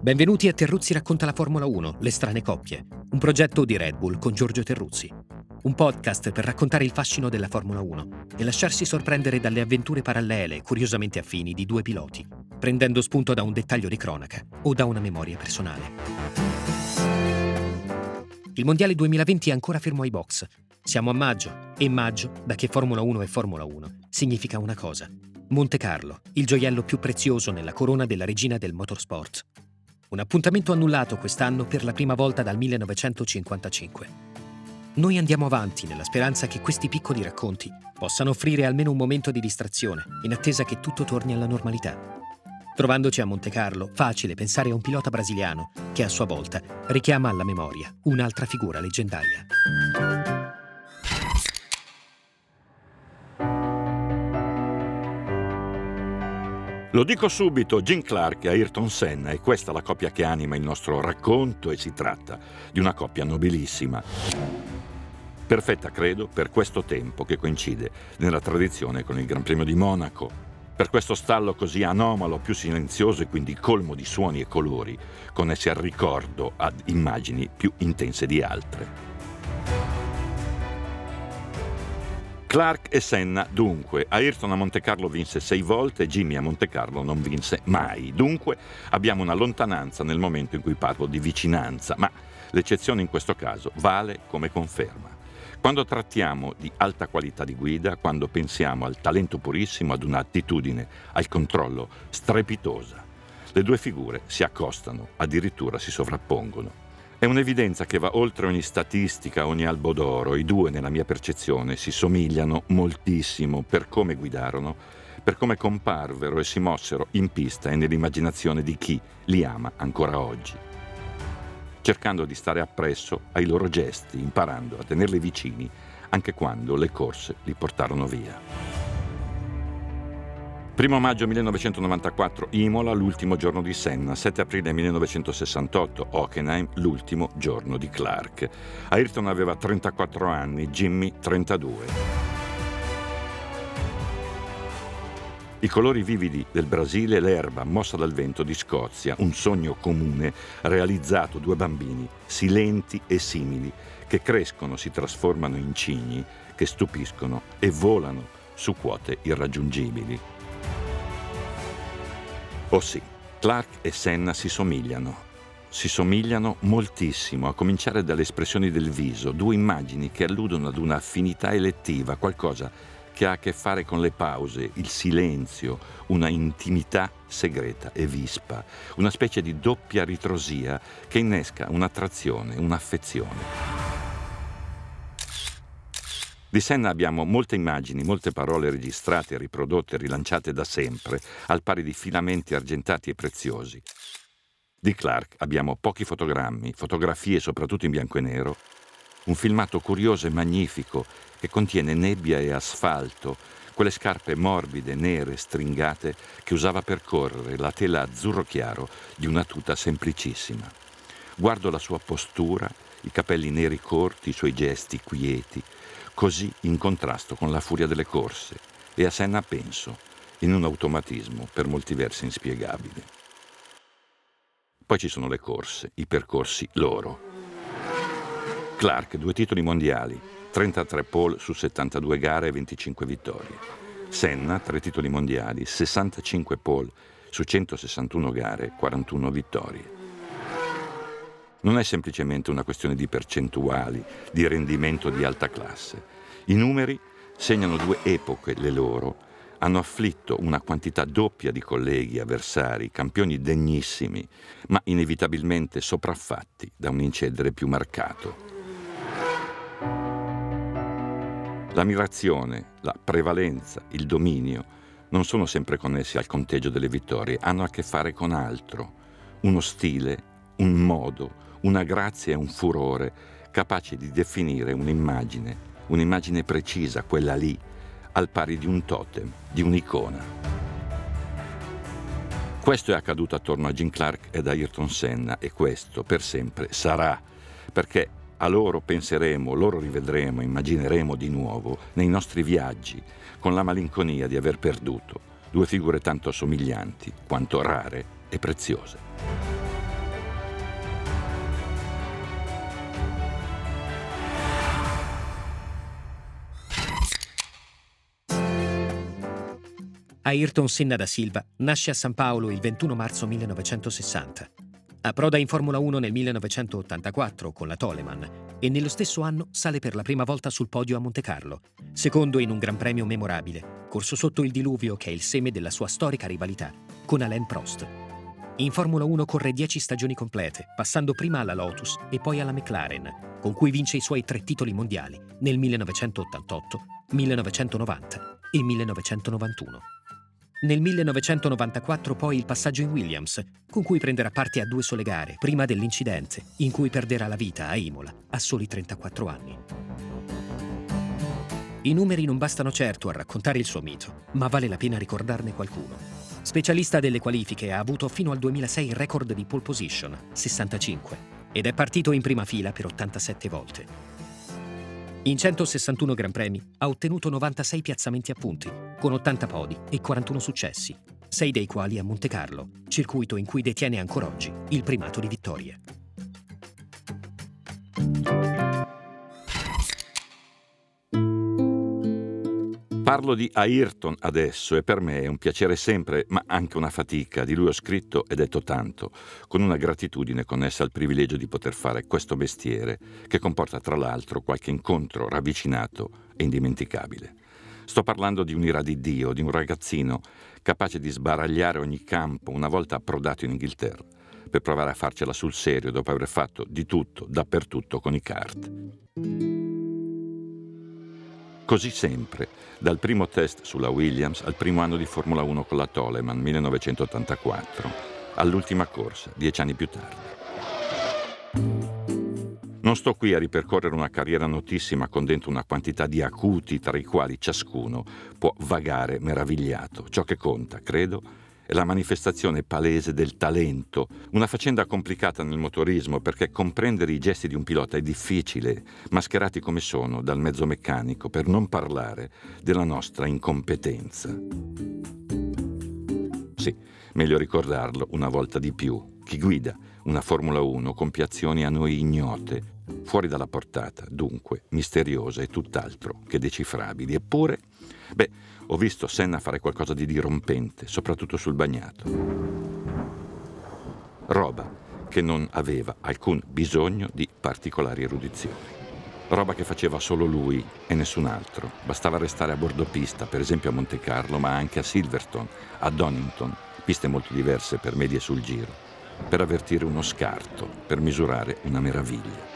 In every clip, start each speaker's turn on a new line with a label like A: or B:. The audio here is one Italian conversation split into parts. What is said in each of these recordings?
A: Benvenuti a Terruzzi racconta la Formula 1, le strane coppie, un progetto di Red Bull con Giorgio Terruzzi. Un podcast per raccontare il fascino della Formula 1 e lasciarsi sorprendere dalle avventure parallele curiosamente affini di due piloti, prendendo spunto da un dettaglio di cronaca o da una memoria personale. Il Mondiale 2020 è ancora fermo ai box. Siamo a maggio e maggio, da che Formula 1 è Formula 1, significa una cosa. Monte Carlo, il gioiello più prezioso nella corona della regina del motorsport. Un appuntamento annullato quest'anno per la prima volta dal 1955. Noi andiamo avanti nella speranza che questi piccoli racconti possano offrire almeno un momento di distrazione, in attesa che tutto torni alla normalità. Trovandoci a Monte Carlo, facile pensare a un pilota brasiliano che a sua volta richiama alla memoria un'altra figura leggendaria.
B: Lo dico subito, Jim Clark e Ayrton Senna, e questa è la coppia che anima il nostro racconto e si tratta di una coppia nobilissima. Perfetta, credo, per questo tempo che coincide nella tradizione con il Gran Premio di Monaco, per questo stallo così anomalo, più silenzioso e quindi colmo di suoni e colori, connessi al ricordo ad immagini più intense di altre. Clark e Senna, dunque, Ayrton a Monte Carlo vinse sei volte, Jimmy a Monte Carlo non vinse mai. Dunque abbiamo una lontananza nel momento in cui parlo di vicinanza, ma l'eccezione in questo caso vale come conferma. Quando trattiamo di alta qualità di guida, quando pensiamo al talento purissimo, ad un'attitudine, al controllo strepitosa, le due figure si accostano, addirittura si sovrappongono. È un'evidenza che va oltre ogni statistica, ogni albo d'oro. I due, nella mia percezione, si somigliano moltissimo per come guidarono, per come comparvero e si mossero in pista e nell'immaginazione di chi li ama ancora oggi. Cercando di stare appresso ai loro gesti, imparando a tenerli vicini anche quando le corse li portarono via. 1 maggio 1994 Imola, l'ultimo giorno di Senna. 7 aprile 1968 Hockenheim, l'ultimo giorno di Clark. Ayrton aveva 34 anni, Jimmy 32. I colori vividi del Brasile, l'erba mossa dal vento di Scozia, un sogno comune realizzato due bambini, silenti e simili, che crescono, si trasformano in cigni, che stupiscono e volano su quote irraggiungibili. Oh sì, Clark e Senna si somigliano. Si somigliano moltissimo, a cominciare dalle espressioni del viso, due immagini che alludono ad una affinità elettiva, qualcosa che ha a che fare con le pause, il silenzio, una intimità segreta e vispa, una specie di doppia ritrosia che innesca un'attrazione, un'affezione. Di Senna abbiamo molte immagini, molte parole registrate, riprodotte, rilanciate da sempre, al pari di filamenti argentati e preziosi. Di Clark abbiamo pochi fotogrammi, fotografie soprattutto in bianco e nero, un filmato curioso e magnifico che contiene nebbia e asfalto, quelle scarpe morbide, nere, stringate che usava per correre, la tela azzurro chiaro di una tuta semplicissima. Guardo la sua postura, i capelli neri corti, i suoi gesti quieti, così in contrasto con la furia delle corse, e a Senna penso, in un automatismo per molti versi inspiegabile. Poi ci sono le corse, i percorsi loro. Clark, due titoli mondiali, 33 pole su 72 gare e 25 vittorie. Senna, tre titoli mondiali, 65 pole su 161 gare, 41 vittorie. Non è semplicemente una questione di percentuali, di rendimento di alta classe. I numeri segnano due epoche, le loro, hanno afflitto una quantità doppia di colleghi, avversari, campioni degnissimi, ma inevitabilmente sopraffatti da un incedere più marcato. L'ammirazione, la prevalenza, il dominio non sono sempre connessi al conteggio delle vittorie, hanno a che fare con altro, uno stile, un modo, una grazia e un furore capaci di definire un'immagine, un'immagine precisa, quella lì, al pari di un totem, di un'icona. Questo è accaduto attorno a Jim Clark ed a Ayrton Senna e questo per sempre sarà, perché a loro penseremo, loro rivedremo, immagineremo di nuovo nei nostri viaggi, con la malinconia di aver perduto due figure tanto somiglianti quanto rare e preziose.
A: Ayrton Senna da Silva nasce a San Paolo il 21 marzo 1960. Approda in Formula 1 nel 1984 con la Toleman e nello stesso anno sale per la prima volta sul podio a Monte Carlo, secondo in un Gran Premio memorabile, corso sotto il diluvio che è il seme della sua storica rivalità con Alain Prost. In Formula 1 corre 10 stagioni complete, passando prima alla Lotus e poi alla McLaren, con cui vince i suoi tre titoli mondiali nel 1988, 1990 e 1991. Nel 1994 poi il passaggio in Williams, con cui prenderà parte a due sole gare, prima dell'incidente, in cui perderà la vita a Imola a soli 34 anni. I numeri non bastano certo a raccontare il suo mito, ma vale la pena ricordarne qualcuno. Specialista delle qualifiche, ha avuto fino al 2006 il record di pole position, 65, ed è partito in prima fila per 87 volte. In 161 Gran Premi ha ottenuto 96 piazzamenti a punti, con 80 podi e 41 successi, sei dei quali a Monte Carlo, circuito in cui detiene ancora oggi il primato di vittorie.
B: Parlo di Ayrton adesso e per me è un piacere sempre, ma anche una fatica. Di lui ho scritto e detto tanto, con una gratitudine connessa al privilegio di poter fare questo mestiere, che comporta tra l'altro qualche incontro ravvicinato e indimenticabile. Sto parlando di un'ira di Dio, di un ragazzino capace di sbaragliare ogni campo una volta approdato in Inghilterra, per provare a farcela sul serio dopo aver fatto di tutto, dappertutto con i kart. Così sempre, dal primo test sulla Williams al primo anno di Formula 1 con la Toleman 1984, all'ultima corsa, dieci anni più tardi. Non sto qui a ripercorrere una carriera notissima con dentro una quantità di acuti tra i quali ciascuno può vagare meravigliato. Ciò che conta, credo, è la manifestazione palese del talento, una faccenda complicata nel motorismo perché comprendere i gesti di un pilota è difficile, mascherati come sono dal mezzo meccanico, per non parlare della nostra incompetenza. Sì, meglio ricordarlo una volta di più. Chi guida una Formula 1 compie azioni a noi ignote, fuori dalla portata, dunque misteriose e tutt'altro che decifrabili. Eppure, beh, ho visto Senna fare qualcosa di dirompente, soprattutto sul bagnato. Roba che non aveva alcun bisogno di particolari erudizioni. Roba che faceva solo lui e nessun altro. Bastava restare a bordo pista, per esempio a Monte Carlo, ma anche a Silverstone, a Donington, piste molto diverse per medie sul giro, per avvertire uno scarto, per misurare una meraviglia.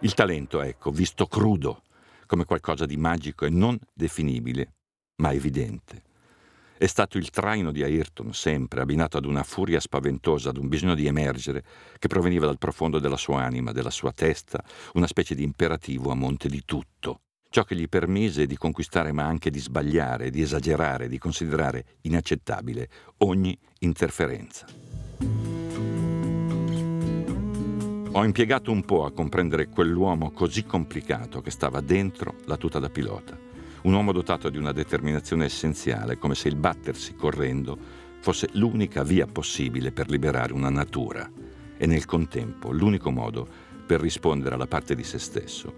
B: Il talento, ecco, visto crudo, come qualcosa di magico e non definibile, ma evidente. È stato il traino di Ayrton, sempre abbinato ad una furia spaventosa, ad un bisogno di emergere, che proveniva dal profondo della sua anima, della sua testa, una specie di imperativo a monte di tutto. Ciò che gli permise di conquistare, ma anche di sbagliare, di esagerare, di considerare inaccettabile ogni interferenza. Ho impiegato un po' a comprendere quell'uomo così complicato che stava dentro la tuta da pilota. Un uomo dotato di una determinazione essenziale, come se il battersi correndo fosse l'unica via possibile per liberare una natura e nel contempo l'unico modo per rispondere alla parte di se stesso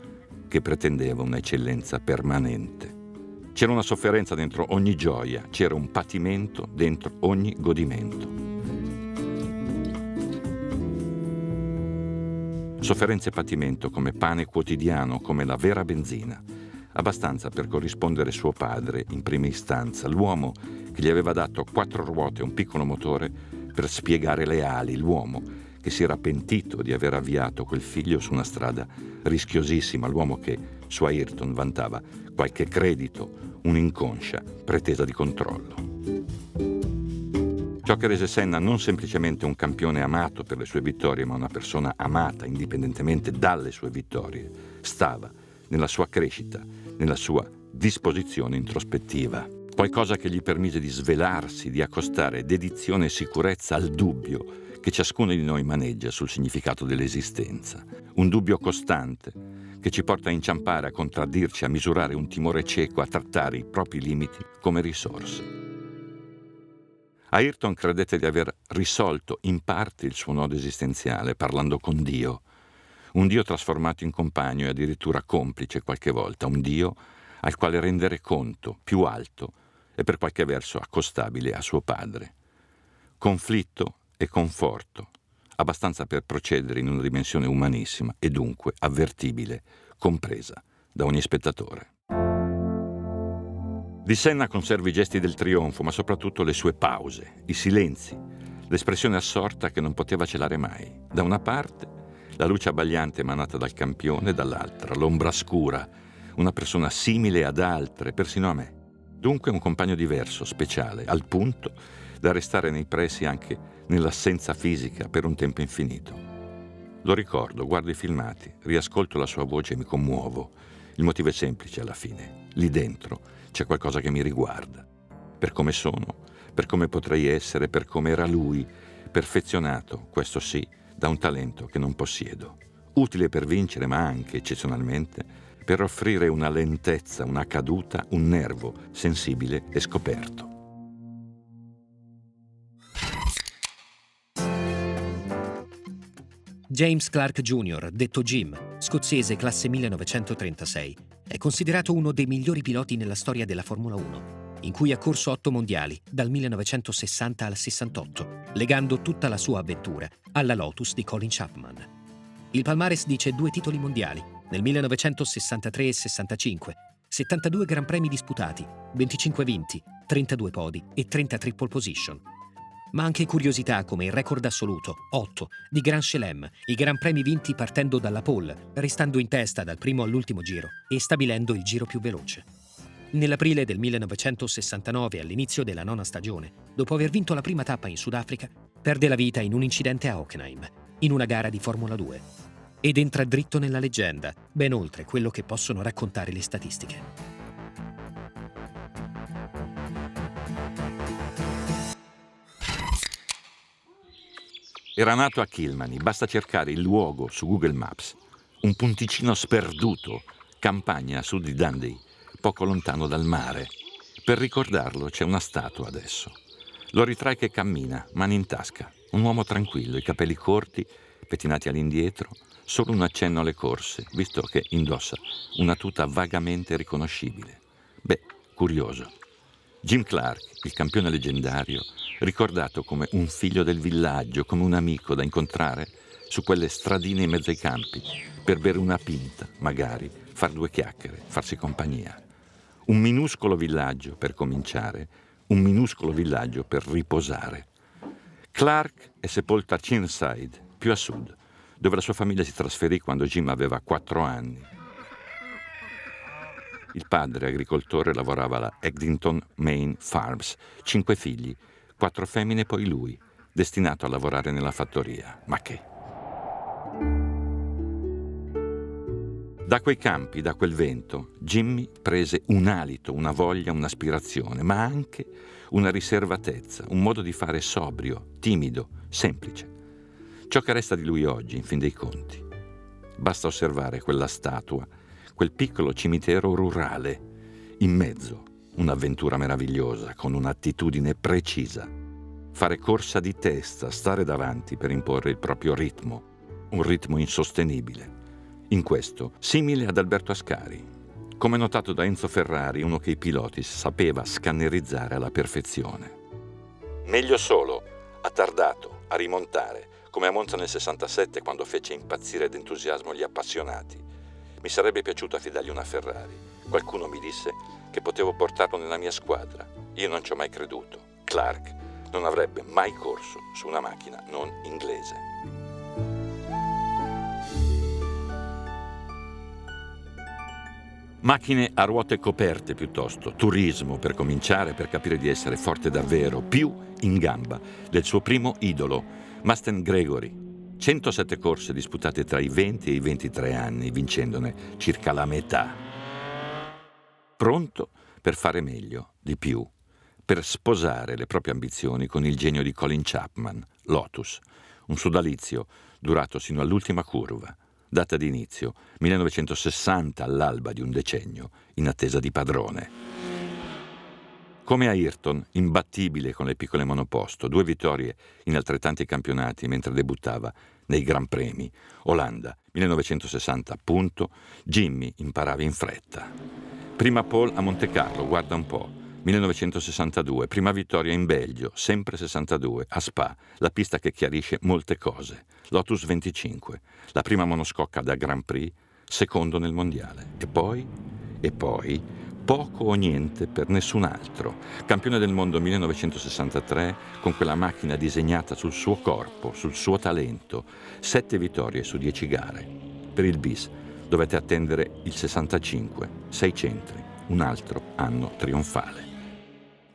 B: che pretendeva un'eccellenza permanente. C'era una sofferenza dentro ogni gioia, c'era un patimento dentro ogni godimento. Sofferenza e patimento come pane quotidiano, come la vera benzina. Abbastanza per corrispondere suo padre, in prima istanza, l'uomo che gli aveva dato quattro ruote e un piccolo motore per spiegare le ali, l'uomo che si era pentito di aver avviato quel figlio su una strada rischiosissima, l'uomo che su Ayrton vantava qualche credito, un'inconscia pretesa di controllo. Ciò che rese Senna non semplicemente un campione amato per le sue vittorie, ma una persona amata indipendentemente dalle sue vittorie, stava nella sua crescita, nella sua disposizione introspettiva. qualcosa che gli permise di svelarsi, di accostare dedizione e sicurezza al dubbio che ciascuno di noi maneggia sul significato dell'esistenza, un dubbio costante che ci porta a inciampare, a contraddirci, a misurare un timore cieco, a trattare i propri limiti come risorse. Ayrton credette di aver risolto in parte il suo nodo esistenziale parlando con Dio, un Dio trasformato in compagno e addirittura complice qualche volta, un Dio al quale rendere conto più alto e per qualche verso accostabile a suo padre. Conflitto e conforto, abbastanza per procedere in una dimensione umanissima e dunque avvertibile, compresa da ogni spettatore. Di Senna conserva i gesti del trionfo, ma soprattutto le sue pause, i silenzi, l'espressione assorta che non poteva celare mai. Da una parte, la luce abbagliante emanata dal campione, dall'altra, l'ombra scura, una persona simile ad altre, persino a me. Dunque un compagno diverso, speciale, al punto da restare nei pressi anche nell'assenza fisica per un tempo infinito. Lo ricordo, guardo i filmati, riascolto la sua voce e mi commuovo. Il motivo è semplice alla fine. Lì dentro c'è qualcosa che mi riguarda. Per come sono, per come potrei essere, per come era lui, perfezionato, questo sì, da un talento che non possiedo. Utile per vincere, ma anche, eccezionalmente, per offrire una lentezza, una caduta, un nervo sensibile e scoperto.
A: James Clark Jr., detto Jim, scozzese classe 1936, è considerato uno dei migliori piloti nella storia della Formula 1, in cui ha corso otto mondiali dal 1960 al 68, legando tutta la sua avventura alla Lotus di Colin Chapman. Il palmares dice due titoli mondiali, nel 1963 e 65, 72 Gran Premi disputati, 25 vinti, 32 podi e 30 triple position ma anche curiosità come il record assoluto, 8, di Grand Chelem, i gran premi vinti partendo dalla pole, restando in testa dal primo all'ultimo giro e stabilendo il giro più veloce. Nell'aprile del 1969, all'inizio della nona stagione, dopo aver vinto la prima tappa in Sudafrica, perde la vita in un incidente a Hockenheim, in una gara di Formula 2. Ed entra dritto nella leggenda, ben oltre quello che possono raccontare le statistiche.
B: Era nato a Kilmany, basta cercare il luogo su Google Maps. Un punticino sperduto, campagna a sud di Dundee, poco lontano dal mare. Per ricordarlo c'è una statua adesso. Lo ritrae che cammina, mani in tasca, un uomo tranquillo, i capelli corti, pettinati all'indietro, solo un accenno alle corse, visto che indossa una tuta vagamente riconoscibile. Beh, curioso. Jim Clark, il campione leggendario, ricordato come un figlio del villaggio, come un amico da incontrare su quelle stradine in mezzo ai campi, per bere una pinta, magari, far due chiacchiere, farsi compagnia. Un minuscolo villaggio per cominciare, un minuscolo villaggio per riposare. Clark è sepolto a Chinside, più a sud, dove la sua famiglia si trasferì quando Jim aveva quattro anni il padre, agricoltore, lavorava alla Eglinton Main Farms. Cinque figli, quattro femmine e poi lui, destinato a lavorare nella fattoria. Ma che? Da quei campi, da quel vento, Jimmy prese un alito, una voglia, un'aspirazione, ma anche una riservatezza, un modo di fare sobrio, timido, semplice. Ciò che resta di lui oggi, in fin dei conti. Basta osservare quella statua quel piccolo cimitero rurale, in mezzo un'avventura meravigliosa, con un'attitudine precisa. Fare corsa di testa, stare davanti per imporre il proprio ritmo, un ritmo insostenibile. In questo, simile ad Alberto Ascari. Come notato da Enzo Ferrari, uno che i piloti sapeva scannerizzare alla perfezione. Meglio solo, attardato, a rimontare, come a Monza nel 67 quando fece impazzire d'entusiasmo gli appassionati mi sarebbe piaciuto affidargli una Ferrari. Qualcuno mi disse che potevo portarlo nella mia squadra. Io non ci ho mai creduto. Clark non avrebbe mai corso su una macchina non inglese. Macchine a ruote coperte piuttosto, turismo per cominciare, per capire di essere forte davvero, più in gamba del suo primo idolo, Mustang Gregory, 107 corse disputate tra i 20 e i 23 anni, vincendone circa la metà. Pronto per fare meglio, di più, per sposare le proprie ambizioni con il genio di Colin Chapman, Lotus, un sodalizio durato sino all'ultima curva, data di inizio 1960 all'alba di un decennio, in attesa di padrone. Come Ayrton, imbattibile con le piccole monoposto, due vittorie in altrettanti campionati mentre debuttava nei Gran Premi. Olanda, 1960 appunto, Jimmy imparava in fretta. Prima Paul a Monte Carlo, guarda un po'. 1962, prima vittoria in Belgio, sempre 62, a Spa, la pista che chiarisce molte cose. Lotus 25, la prima monoscocca da Grand Prix, secondo nel mondiale. E poi, e poi, poco o niente per nessun altro. Campione del mondo 1963 con quella macchina disegnata sul suo corpo, sul suo talento. Sette vittorie su dieci gare. Per il bis dovete attendere il 65, sei centri, un altro anno trionfale.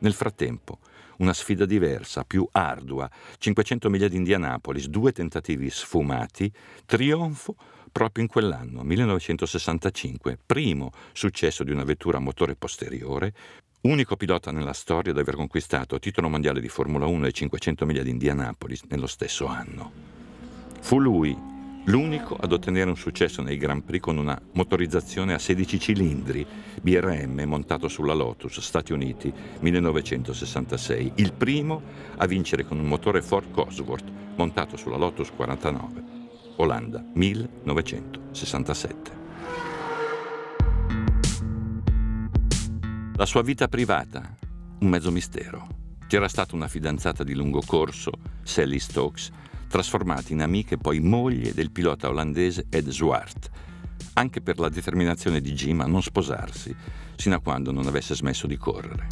B: Nel frattempo, una sfida diversa, più ardua, 500 miglia di Indianapolis, due tentativi sfumati, trionfo proprio in quell'anno, 1965, primo successo di una vettura a motore posteriore, unico pilota nella storia ad aver conquistato titolo mondiale di Formula 1 e 500 miglia di Indianapolis nello stesso anno. Fu lui l'unico ad ottenere un successo nei Grand Prix con una motorizzazione a 16 cilindri BRM montato sulla Lotus Stati Uniti 1966, il primo a vincere con un motore Ford Cosworth montato sulla Lotus 49 Olanda, 1967. La sua vita privata, un mezzo mistero. C'era stata una fidanzata di lungo corso, Sally Stokes, trasformata in amica e poi moglie del pilota olandese Ed Zwart, anche per la determinazione di Jim a non sposarsi, sino a quando non avesse smesso di correre.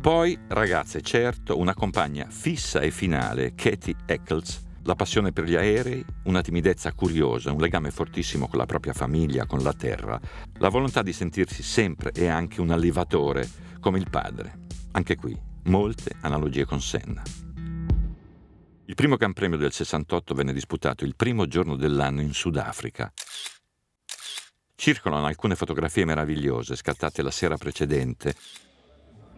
B: Poi, ragazze, certo, una compagna fissa e finale, Katie Eccles, la passione per gli aerei, una timidezza curiosa, un legame fortissimo con la propria famiglia, con la terra, la volontà di sentirsi sempre e anche un allevatore, come il padre. Anche qui, molte analogie con Senna. Il primo Gran Premio del 68 venne disputato il primo giorno dell'anno in Sudafrica. Circolano alcune fotografie meravigliose scattate la sera precedente,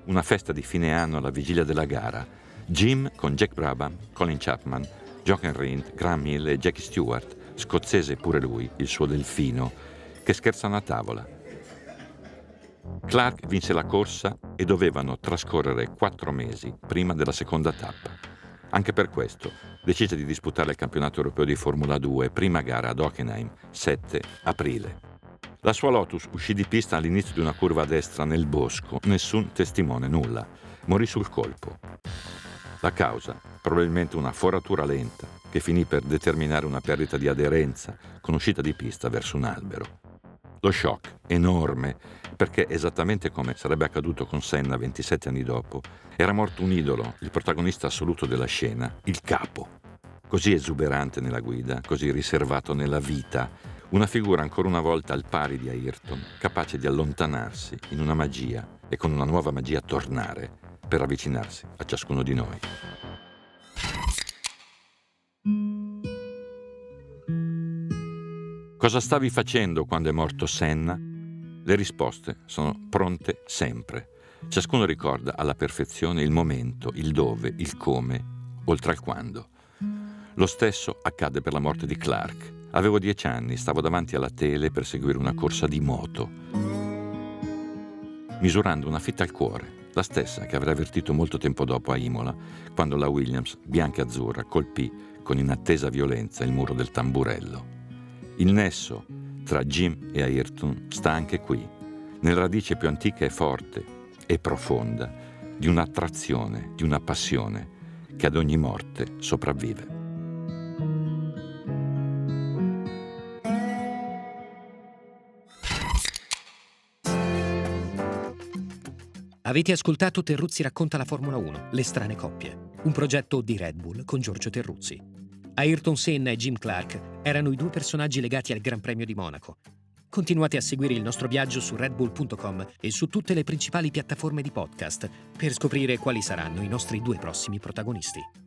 B: una festa di fine anno alla vigilia della gara. Jim con Jack Brabham, Colin Chapman, Jochen Rindt, Graham Hill e Jackie Stewart, scozzese pure lui, il suo delfino, che scherzano a tavola. Clark vinse la corsa e dovevano trascorrere quattro mesi prima della seconda tappa. Anche per questo decise di disputare il campionato europeo di Formula 2, prima gara ad Hockenheim, 7 aprile. La sua Lotus uscì di pista all'inizio di una curva a destra nel bosco, nessun testimone, nulla. Morì sul colpo. La causa, probabilmente una foratura lenta, che finì per determinare una perdita di aderenza con uscita di pista verso un albero. Lo shock, enorme, perché esattamente come sarebbe accaduto con Senna 27 anni dopo, era morto un idolo, il protagonista assoluto della scena, il capo. Così esuberante nella guida, così riservato nella vita, una figura ancora una volta al pari di Ayrton, capace di allontanarsi in una magia e con una nuova magia tornare per avvicinarsi a ciascuno di noi. Cosa stavi facendo quando è morto Senna? Le risposte sono pronte sempre. Ciascuno ricorda alla perfezione il momento, il dove, il come, oltre al quando. Lo stesso accade per la morte di Clark. Avevo dieci anni, stavo davanti alla tele per seguire una corsa di moto, misurando una fitta al cuore la stessa che avrà avvertito molto tempo dopo a Imola, quando la Williams, bianca e azzurra, colpì con inattesa violenza il muro del tamburello. Il nesso tra Jim e Ayrton sta anche qui, nella radice più antica e forte e profonda di un'attrazione, di una passione che ad ogni morte sopravvive.
A: Avete ascoltato Terruzzi racconta la Formula 1, Le strane coppie, un progetto di Red Bull con Giorgio Terruzzi. Ayrton Senna e Jim Clark erano i due personaggi legati al Gran Premio di Monaco. Continuate a seguire il nostro viaggio su redbull.com e su tutte le principali piattaforme di podcast per scoprire quali saranno i nostri due prossimi protagonisti.